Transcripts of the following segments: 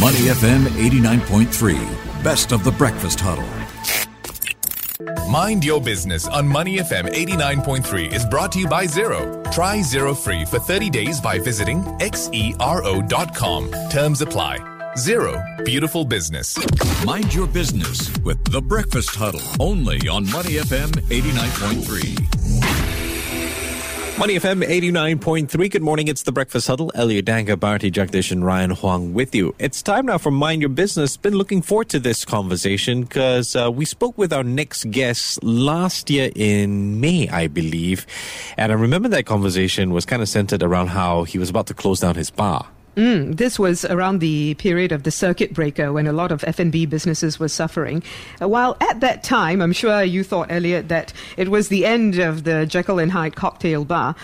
Money FM 89.3, best of the breakfast huddle. Mind Your Business on Money FM 89.3 is brought to you by Xero. Try Xero free for 30 days by visiting xero.com. Terms apply. Xero. beautiful business. Mind your business with the breakfast huddle only on Money FM 89.3. Money FM 89.3. Good morning. It's the Breakfast Huddle. Elliot Danker, Bharati Jagdish, and Ryan Huang with you. It's time now for Mind Your Business. Been looking forward to this conversation because uh, we spoke with our next guest last year in May, I believe. And I remember that conversation was kind of centered around how he was about to close down his bar. Mm, this was around the period of the circuit breaker when a lot of F&B businesses were suffering. Uh, while at that time, I'm sure you thought, Elliot, that it was the end of the Jekyll and Hyde cocktail bar.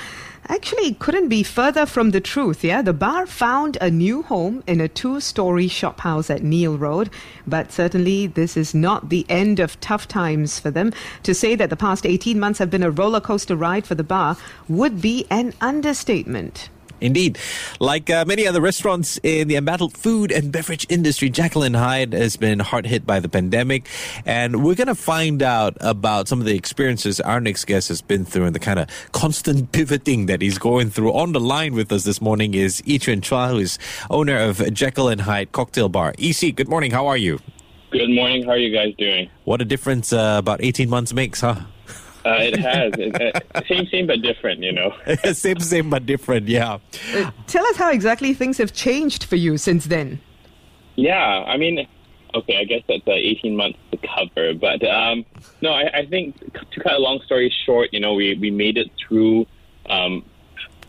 Actually, couldn't be further from the truth, yeah? The bar found a new home in a two story shop house at Neil Road, but certainly this is not the end of tough times for them. To say that the past 18 months have been a roller coaster ride for the bar would be an understatement. Indeed. Like uh, many other restaurants in the embattled food and beverage industry, Jekyll and Hyde has been hard hit by the pandemic. And we're going to find out about some of the experiences our next guest has been through and the kind of constant pivoting that he's going through. On the line with us this morning is Ee Chien Chua, who is owner of Jekyll and Hyde Cocktail Bar. EC, good morning. How are you? Good morning. How are you guys doing? What a difference uh, about 18 months makes, huh? Uh, it has. It, uh, same, same, but different, you know. same, same, but different, yeah. Uh, tell us how exactly things have changed for you since then. Yeah, I mean, okay, I guess that's uh, 18 months to cover. But um, no, I, I, think to cut a long story short, you know, we, we made it through, um,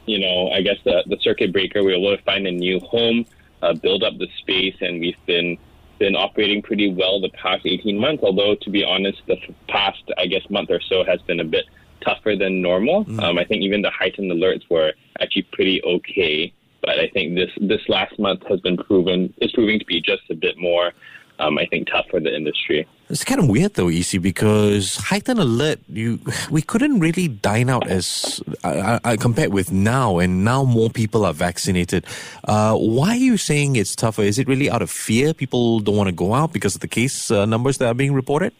you know, I guess the, the circuit breaker. We were able to find a new home, uh, build up the space, and we've been been operating pretty well the past 18 months, although to be honest, the past, I guess, month or so has been a bit tougher than normal. Mm. Um, I think even the heightened alerts were actually pretty okay, but I think this, this last month has been proven, is proving to be just a bit more um, I think, tough for the industry. It's kind of weird though, EC, because heightened alert, you we couldn't really dine out as uh, uh, compared with now, and now more people are vaccinated. Uh, why are you saying it's tougher? Is it really out of fear? People don't want to go out because of the case uh, numbers that are being reported.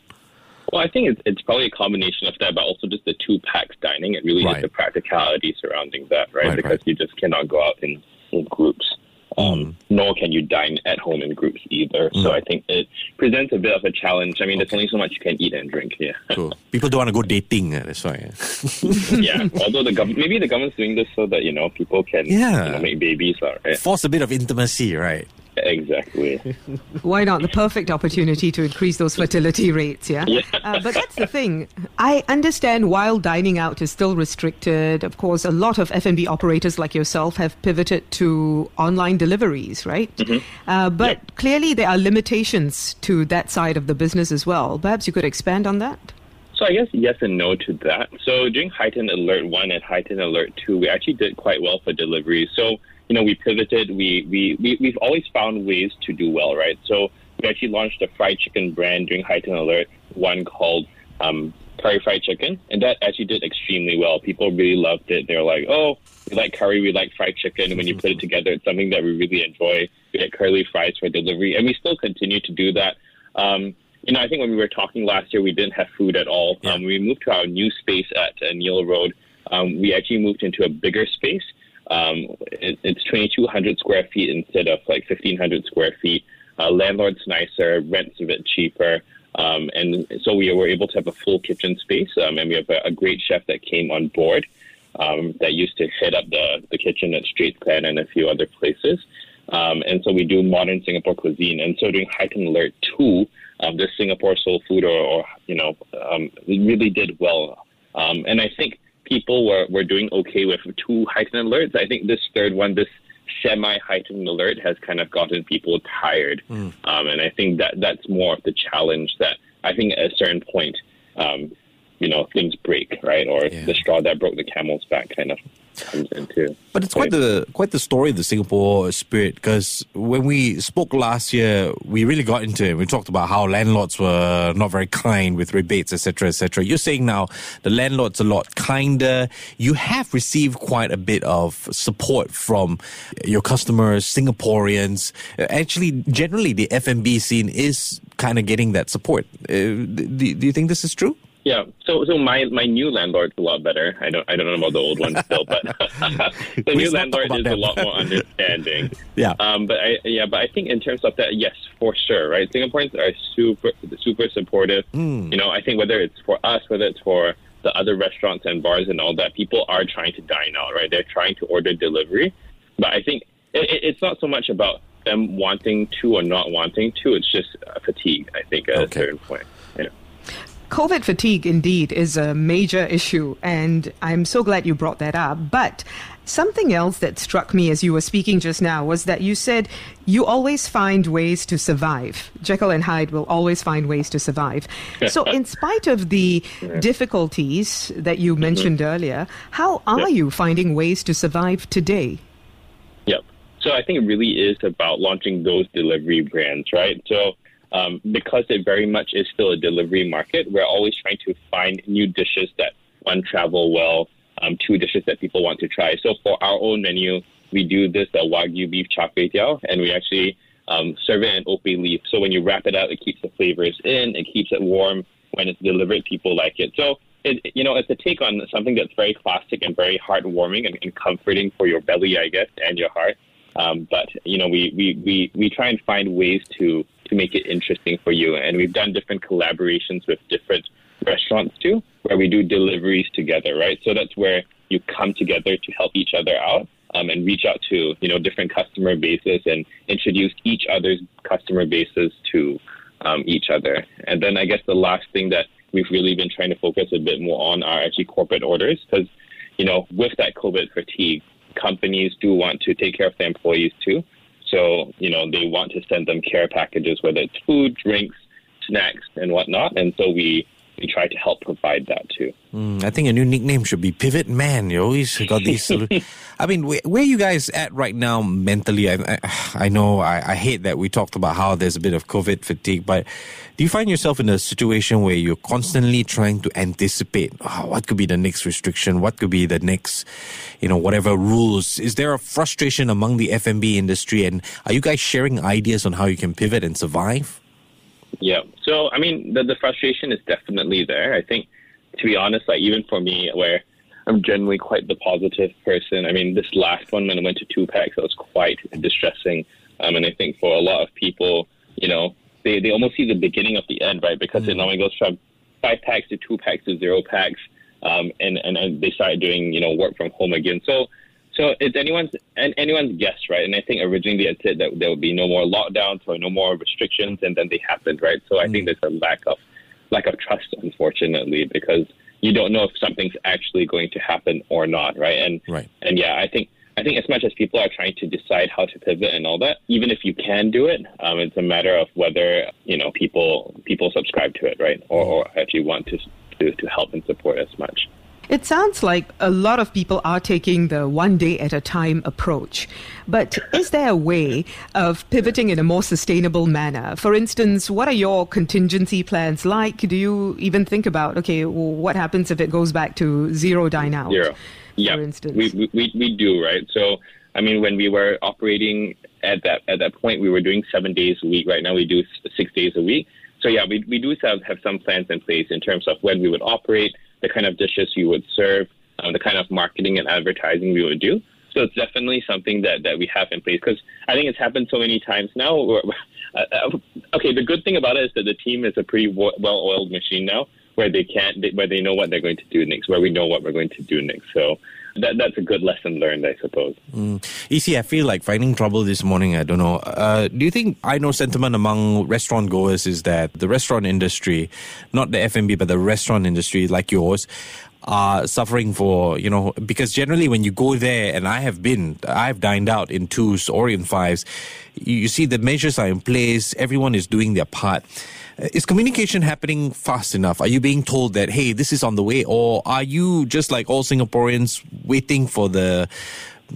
Well, I think it's, it's, probably a combination of that, but also just the two pax dining. It really right. is the practicality surrounding that, right? right because right. you just cannot go out in, in groups. Um, nor can you dine at home in groups either. Mm. So I think it presents a bit of a challenge. I mean, okay. there's only so much you can eat and drink here. Cool. People don't want to go dating. Uh, that's why. yeah. Although the government, maybe the government's doing this so that you know people can yeah. you know, make babies. Right? Force a bit of intimacy, right? Exactly. Why not? The perfect opportunity to increase those fertility rates, yeah? yeah. Uh, but that's the thing. I understand while dining out is still restricted, of course, a lot of F&B operators like yourself have pivoted to online deliveries, right? Mm-hmm. Uh, but yep. clearly there are limitations to that side of the business as well. Perhaps you could expand on that? So I guess yes and no to that. So during Heightened Alert 1 and Heightened Alert 2, we actually did quite well for delivery. So you know, we pivoted. We, we, we, we've always found ways to do well, right? So we actually launched a fried chicken brand during Heightened Alert, one called um, Curry Fried Chicken, and that actually did extremely well. People really loved it. They're like, oh, we like curry, we like fried chicken. When you put it together, it's something that we really enjoy. We get curly fries for delivery, and we still continue to do that. Um, you know, I think when we were talking last year, we didn't have food at all. Yeah. Um, we moved to our new space at uh, Neil Road. Um, we actually moved into a bigger space um, it, it's 2,200 square feet instead of like 1,500 square feet. Uh, landlord's nicer, rent's a bit cheaper. Um, and so we were able to have a full kitchen space, um, and we have a, a, great chef that came on board um, that used to head up the, the kitchen at Straits Clan and a few other places. Um, and so we do modern Singapore cuisine. And so during Heightened Alert 2, um, this Singapore soul food, or, or you know, um, really did well. Um, and I think people were, were doing okay with two heightened alerts. I think this third one, this semi heightened alert, has kind of gotten people tired. Mm. Um, and I think that that's more of the challenge that I think at a certain point, um, you know things break, right? Or Yeah. the straw that broke the camel's back kind of comes into. But it's quite the quite the story of the Singapore spirit because when we spoke last year, we really got into it. We talked about how landlords were not very kind with rebates, etc., etc. You're saying now the landlords a lot kinder. You have received quite a bit of support from your customers, Singaporeans. Actually, generally, the F&B scene is kind of getting that support. Uh, do, do you think this is true? Yeah. So so my my new landlord's a lot better. I don't I don't know about the old one still, but the new landlord is them. a lot more understanding. Yeah. Um. But I yeah. But I think in terms of that, yes, for sure. Right. Singaporeans are super super supportive. Hmm. You know, I think whether it's for us, whether it's for the other restaurants and bars and all that, people are trying to dine out. Right. They're trying to order delivery. But I think it, it- it's not so much about them wanting to or not wanting to. It's just uh, fatigue. I think at Okay. a certain point. Know. COVID fatigue indeed is a major issue, and I'm so glad you brought that up. But something else that struck me as you were speaking just now was that you said you always find ways to survive. Jekyll and Hyde will always find ways to survive. So, in spite of the difficulties that you mm-hmm. mentioned earlier, how are Yeah. you finding ways to survive today? Yep. So I think it really is about launching those delivery brands, right? So um, because it very much is still a delivery market, we're always trying to find new dishes that one travel well, um, two dishes that people want to try. So for our own menu, we do this uh, wagyu beef char kway teow, and we actually um, serve it in ope leaf. So when you wrap it up, it keeps the flavors in, it keeps it warm. When it's delivered, people like it. So it, you know, it's a take on something that's very classic and very heartwarming and, and comforting for your belly, I guess, and your heart. Um, but you know, we, we, we, we try and find ways to to make it interesting for you, and we've done different collaborations with different restaurants too, where we do deliveries together, right? So that's where you come together to help each other out um, and reach out to you know different customer bases and introduce each other's customer bases to um, each other. And then I guess the last thing that we've really been trying to focus a bit more on are actually corporate orders because you know with that COVID fatigue, companies do want to take care of their employees too. So you know they want to send them care packages, whether it's food, drinks, snacks, and whatnot. And so we we try to help provide that too. Mm, I think a new nickname should be Pivot Man. You always got these. I mean, where, where are you guys at right now mentally? I, I, I know I, I hate that we talked about how there's a bit of COVID fatigue, but do you find yourself in a situation where you're constantly trying to anticipate oh, what could be the next restriction, what could be the next, you know, whatever rules? Is there a frustration among the F&B industry, and are you guys sharing ideas on how you can pivot and survive? Yeah. So I mean, the the frustration is definitely there. I think, to be honest, like even for me, where I'm generally quite the positive person. I mean, this last one when I went to two pax, that was quite distressing. Um, and I think for a lot of people, you know, they they almost see the beginning of the end, right? Because it normally goes from five pax to two pax to zero pax, um, and, and and they started doing you know work from home again. So. So it's anyone's and anyone's guess, right? And I think originally they had said that there would be no more lockdowns or no more restrictions, and then they happened, right? So I think there's a lack of lack of trust, unfortunately, because you don't know if something's actually going to happen or not, right? And Right. and yeah, I think I think as much as people are trying to decide how to pivot and all that, even if you can do it, um, it's a matter of whether you know people people subscribe to it, right, or, or actually want to, to to help and support as much. It sounds like a lot of people are taking the one day at a time approach. But is there a way of pivoting in a more sustainable manner? For instance, what are your contingency plans like? Do you even think about, okay, well, what happens if it goes back to zero dine out? Zero. Yeah, For instance. we, we we we do right. So I mean, when we were operating at that at that point, we were doing seven days a week. Right now, we do six days a week. So yeah, we we do have have some plans in place in terms of when we would operate, the kind of dishes we would serve, um, the kind of marketing and advertising we would do. So it's definitely something that, that we have in place because I think it's happened so many times now. Uh, uh, okay, the good thing about it is that the team is a pretty well-oiled machine now, where they can't, where they know what they're going to do next, where we know what we're going to do next. So that that's a good lesson learned, I suppose. EC, I feel like finding trouble this morning. I don't know. Uh, do you think I know sentiment among restaurant goers is that the restaurant industry, not the F&B, but the restaurant industry like yours, are suffering for, you know, because generally when you go there, and I have been, I've dined out in twos or in fives, you see the measures are in place, everyone is doing their part. Is communication happening fast enough? Are you being told that, hey, this is on the way? Or are you just like all Singaporeans waiting for the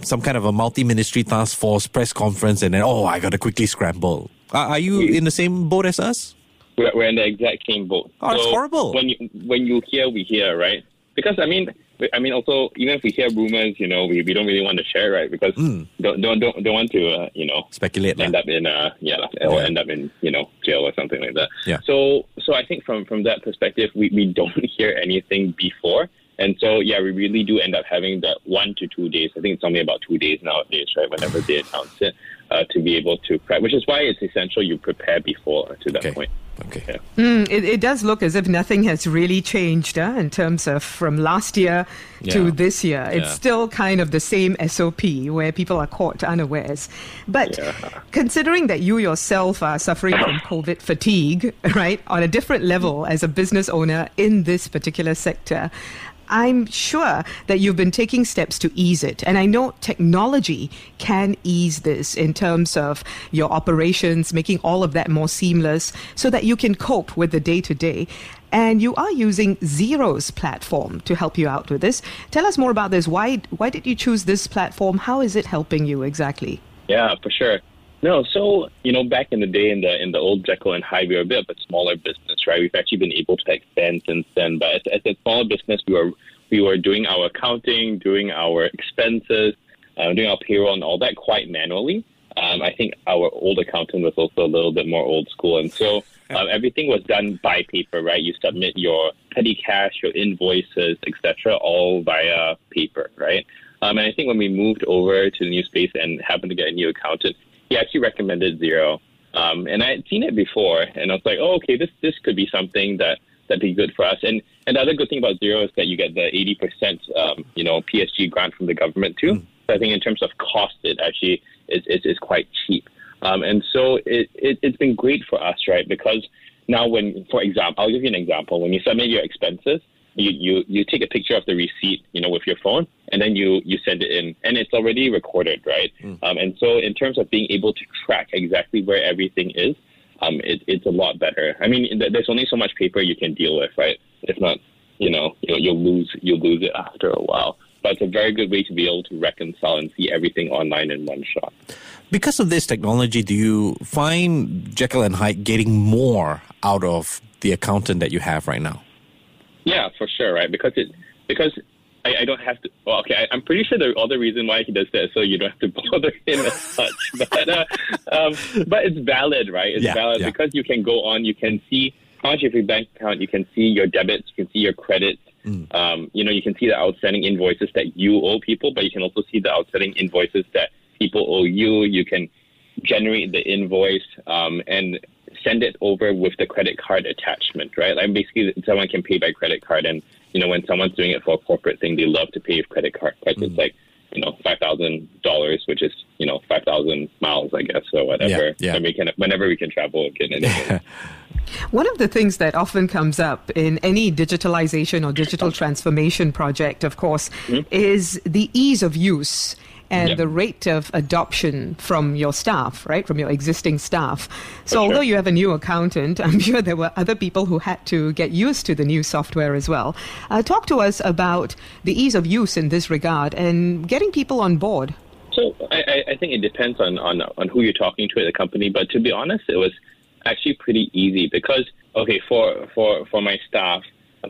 some kind of a multi-ministry task force press conference and then, oh, I got to quickly scramble? Are, you in the same boat as us? We're, we're in the exact same boat. Oh, it's So horrible. When you when you hear, we hear, right? Because I mean, I mean, also even if we hear rumors, you know, we, we don't really want to share, right? Because Mm. don't don't don't don't want to, uh, you know, Speculate. end up in uh yeah, or Yeah. end up in you know jail or something like that. Yeah. So so I think from from that perspective, we we don't hear anything before. And so, yeah, we really do end up having that one to two days. I think it's only about two days nowadays, right? Whenever they announce it, uh, to be able to prep, which is why it's essential you prepare before to that Okay. point. Okay. Yeah. Mm, it, it does look as if nothing has really changed uh, in terms of from last year Yeah. to this year. It's Yeah. still kind of the same SOP where people are caught unawares. But considering that you yourself are suffering from COVID fatigue, right, on a different level as a business owner in this particular sector, I'm sure that you've been taking steps to ease it. And I know technology can ease this in terms of your operations, making all of that more seamless so that you can cope with the day to day. And you are using Xero's platform to help you out with this. Tell us more about this. Why, why did you choose this platform? How is it helping you exactly? Yeah, for sure. No, so you know, back in the day, in the in the old Jekyll and Hyde, we were a bit of a smaller business, right? We've actually been able to expand since then. But as, as a smaller business, we were we were doing our accounting, doing our expenses, uh, doing our payroll, and all that quite manually. Um, I think our old accountant was also a little bit more old school, and so um, everything was done by paper, right? You submit your petty cash, your invoices, etc., all via paper, right? Um, and I think when we moved over to the new space and happened to get a new accountant, he actually recommended Xero. Um, and I had seen it before, and I was like, oh, okay, this this could be something that that'd be good for us. And and the other good thing about Xero is that you get the eighty percent, um, you know, PSG grant from the government too. So I think in terms of cost, it actually is is, is quite cheap. Um, and so it, it it's been great for us, right? Because now when, for example, I'll give you an example. When you submit your expenses, you, you, you take a picture of the receipt, you know, with your phone, and then you, you send it in, and it's already recorded, right? Um, and so, in terms of being able to track exactly where everything is, um, it, it's a lot better. I mean, th- there's only so much paper you can deal with, right? If not, you know, you'll, you'll lose you'll lose it after a while. But it's a very good way to be able to reconcile and see everything online in one shot. Because of this technology, do you find Jekyll and Hyde getting more out of the accountant that you have right now? Yeah, for sure, right? Because it because I, I don't have to. Well, okay, I, I'm pretty sure the other reason why he does that is so you don't have to bother him as much. But uh, um, but it's valid, right? It's Yeah, valid yeah. because you can go on. You can see how much of your bank account. You can see your debits. You can see your credits. Mm. Um, you know, you can see the outstanding invoices that you owe people, but you can also see the outstanding invoices that people owe you. You can generate the invoice um, and send it over with the credit card attachment, right? Like basically, someone can pay by credit card, and you know, when someone's doing it for a corporate thing, they love to pay with credit card. Because Mm. it's like you know five thousand dollars, which is you know five thousand miles, I guess, or whatever. Yeah, yeah. And we can whenever we can travel again. And again. One of the things that often comes up in any digitalization or digital transformation project, of course, is the ease of use and Yeah. the rate of adoption from your staff, right? From your existing staff. So, sure. although you have a new accountant, I'm sure there were other people who had to get used to the new software as well. Uh, talk to us about the ease of use in this regard and getting people on board. So I, I- I think it depends on, on on who you're talking to at the company. But to be honest, it was actually pretty easy because okay, for for for my staff,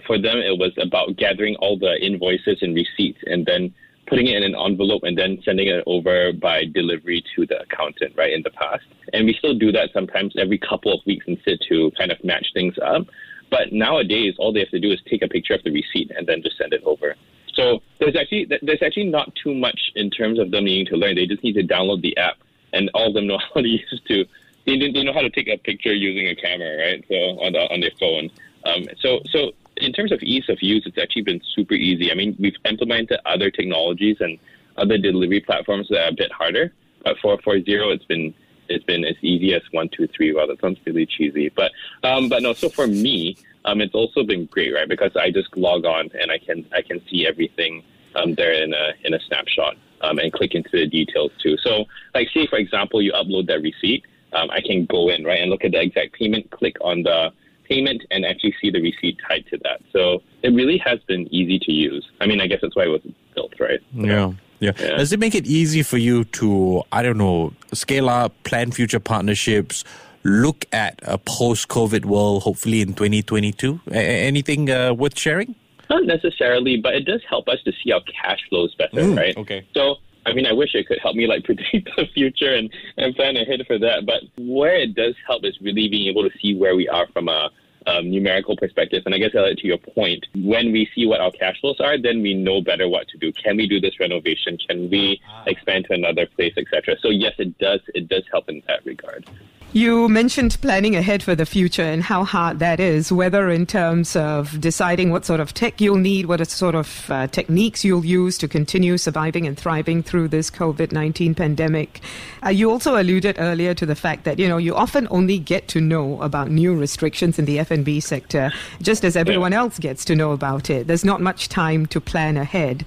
for them it was about gathering all the invoices and receipts and then putting it in an envelope and then sending it over by delivery to the accountant. Right in the past, and we still do that sometimes every couple of weeks and sit to kind of match things up. But nowadays, all they have to do is take a picture of the receipt and then just send it over. So there's actually there's actually not too much in terms of them needing to learn. They just need to download the app, and all of them know how to use to. They, they know how to take a picture using a camera, right? So on the, on their phone. Um, so so in terms of ease of use, it's actually been super easy. I mean, we've implemented other technologies and other delivery platforms that are a bit harder, but for for Xero, it's been it's been as easy as one, two, three. Wow, that sounds really cheesy, but um, but no. So for me, um, it's also been great, right? Because I just log on and I can I can see everything um, there in a in a snapshot um, and click into the details too. So, like, say for example, you upload that receipt, um, I can go in right and look at the exact payment, click on the payment, and actually see the receipt tied to that. So it really has been easy to use. I mean, I guess that's why it was built, right? So, yeah. Yeah. yeah. Does it make it easy for you to, I don't know, scale up, plan future partnerships, look at a post COVID world, hopefully in 2022? A- anything uh, worth sharing? Not necessarily, but it does help us to see our cash flows better, mm, right? Okay. So, I mean, I wish it could help me like predict the future and, and plan ahead for that. But where it does help is really being able to see where we are from a um, numerical perspective. And I guess uh, to your point, when we see what our cash flows are, then we know better what to do. Can we do this renovation? Can we ah. expand to another place, etc. So yes, it does. It does help in that regard. You mentioned planning ahead for the future and how hard that is, whether in terms of deciding what sort of tech you'll need, what sort of uh, techniques you'll use to continue surviving and thriving through this COVID 19 pandemic. Uh, you also alluded earlier to the fact that, you know, you often only get to know about new restrictions in the F&B sector, just as everyone else gets to know about it. There's not much time to plan ahead.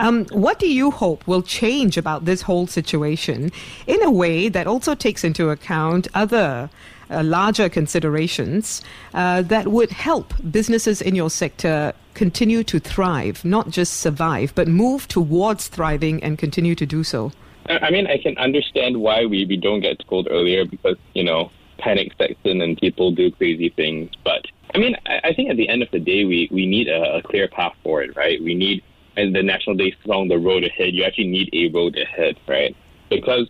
Um, what do you hope will change about this whole situation in a way that also takes into account other uh, larger considerations uh, that would help businesses in your sector continue to thrive, not just survive, but move towards thriving and continue to do so? I mean, I can understand why we, we don't get told earlier because, you know, panic sets in and people do crazy things. But I mean, I, I think at the end of the day, we, we need a, a clear path forward, right? We need and the National Day song, The Road Ahead, you actually need a road ahead, right? Because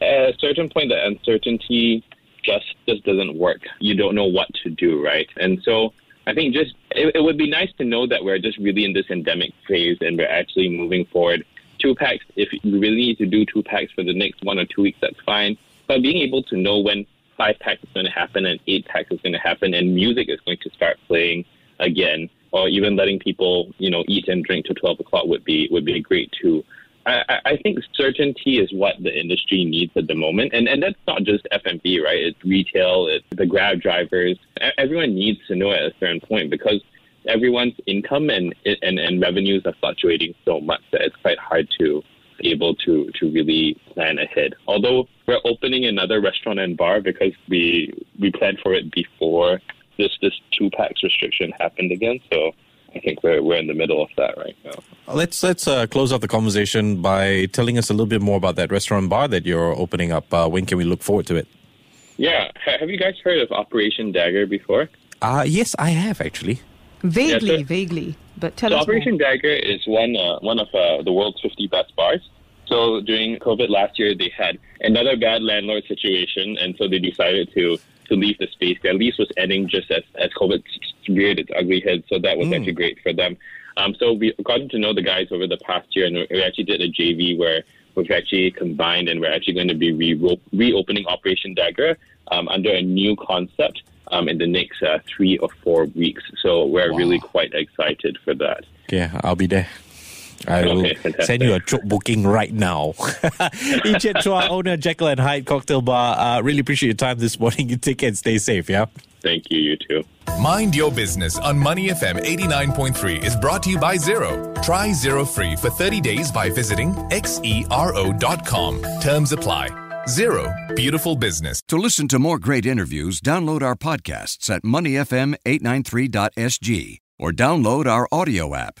at a certain point, the uncertainty just just doesn't work. You don't know what to do, right? And so I think just it, it would be nice to know that we're just really in this endemic phase and we're actually moving forward. Two pax, if you really need to do two pax for the next one or two weeks, that's fine. But being able to know when five pax is going to happen and eight pax is going to happen and music is going to start playing again or even letting people, you know, eat and drink to 12 o'clock would be would be great too. I, I think certainty is what the industry needs at the moment, and and that's not just F&B, right? It's retail, it's the Grab drivers. Everyone needs to know at a certain point because everyone's income and and, and revenues are fluctuating so much that it's quite hard to be able to to really plan ahead. Although we're opening another restaurant and bar because we we planned for it before this this two pax restriction happened again. So I think we're we're in the middle of that right now. Let's let's uh, close off the conversation by telling us a little bit more about that restaurant bar that you're opening up. Uh, when can we look forward to it? Yeah, have you guys heard of Operation Dagger before? Uh yes, I have actually. Vaguely, yeah, so, vaguely, but tell so us. Operation more. Dagger is one uh, one of uh, the world's 50 best bars. So during COVID last year, they had another bad landlord situation, and so they decided to to leave the space. Their lease was ending just as, as COVID reared its ugly head, so that was mm. actually great for them. Um, so we've gotten to know the guys over the past year, and we actually did a JV where we've actually combined, and we're actually going to be re- reopening Operation Dagger um, under a new concept um, in the next uh, three or four weeks. So we're wow. really quite excited for that. Yeah, I'll be there. I will okay, send you a trip booking right now. Encik Chua, owner Jekyll and Hyde Cocktail Bar. Uh, really appreciate your time this morning. You take care and stay safe, yeah? Thank you, you too. Mind Your Business on Money FM 89.3 is brought to you by Xero. Try Xero free for 30 days by visiting xero.com. Terms apply. Xero. beautiful business. To listen to more great interviews, download our podcasts at moneyfm893.sg or download our audio app.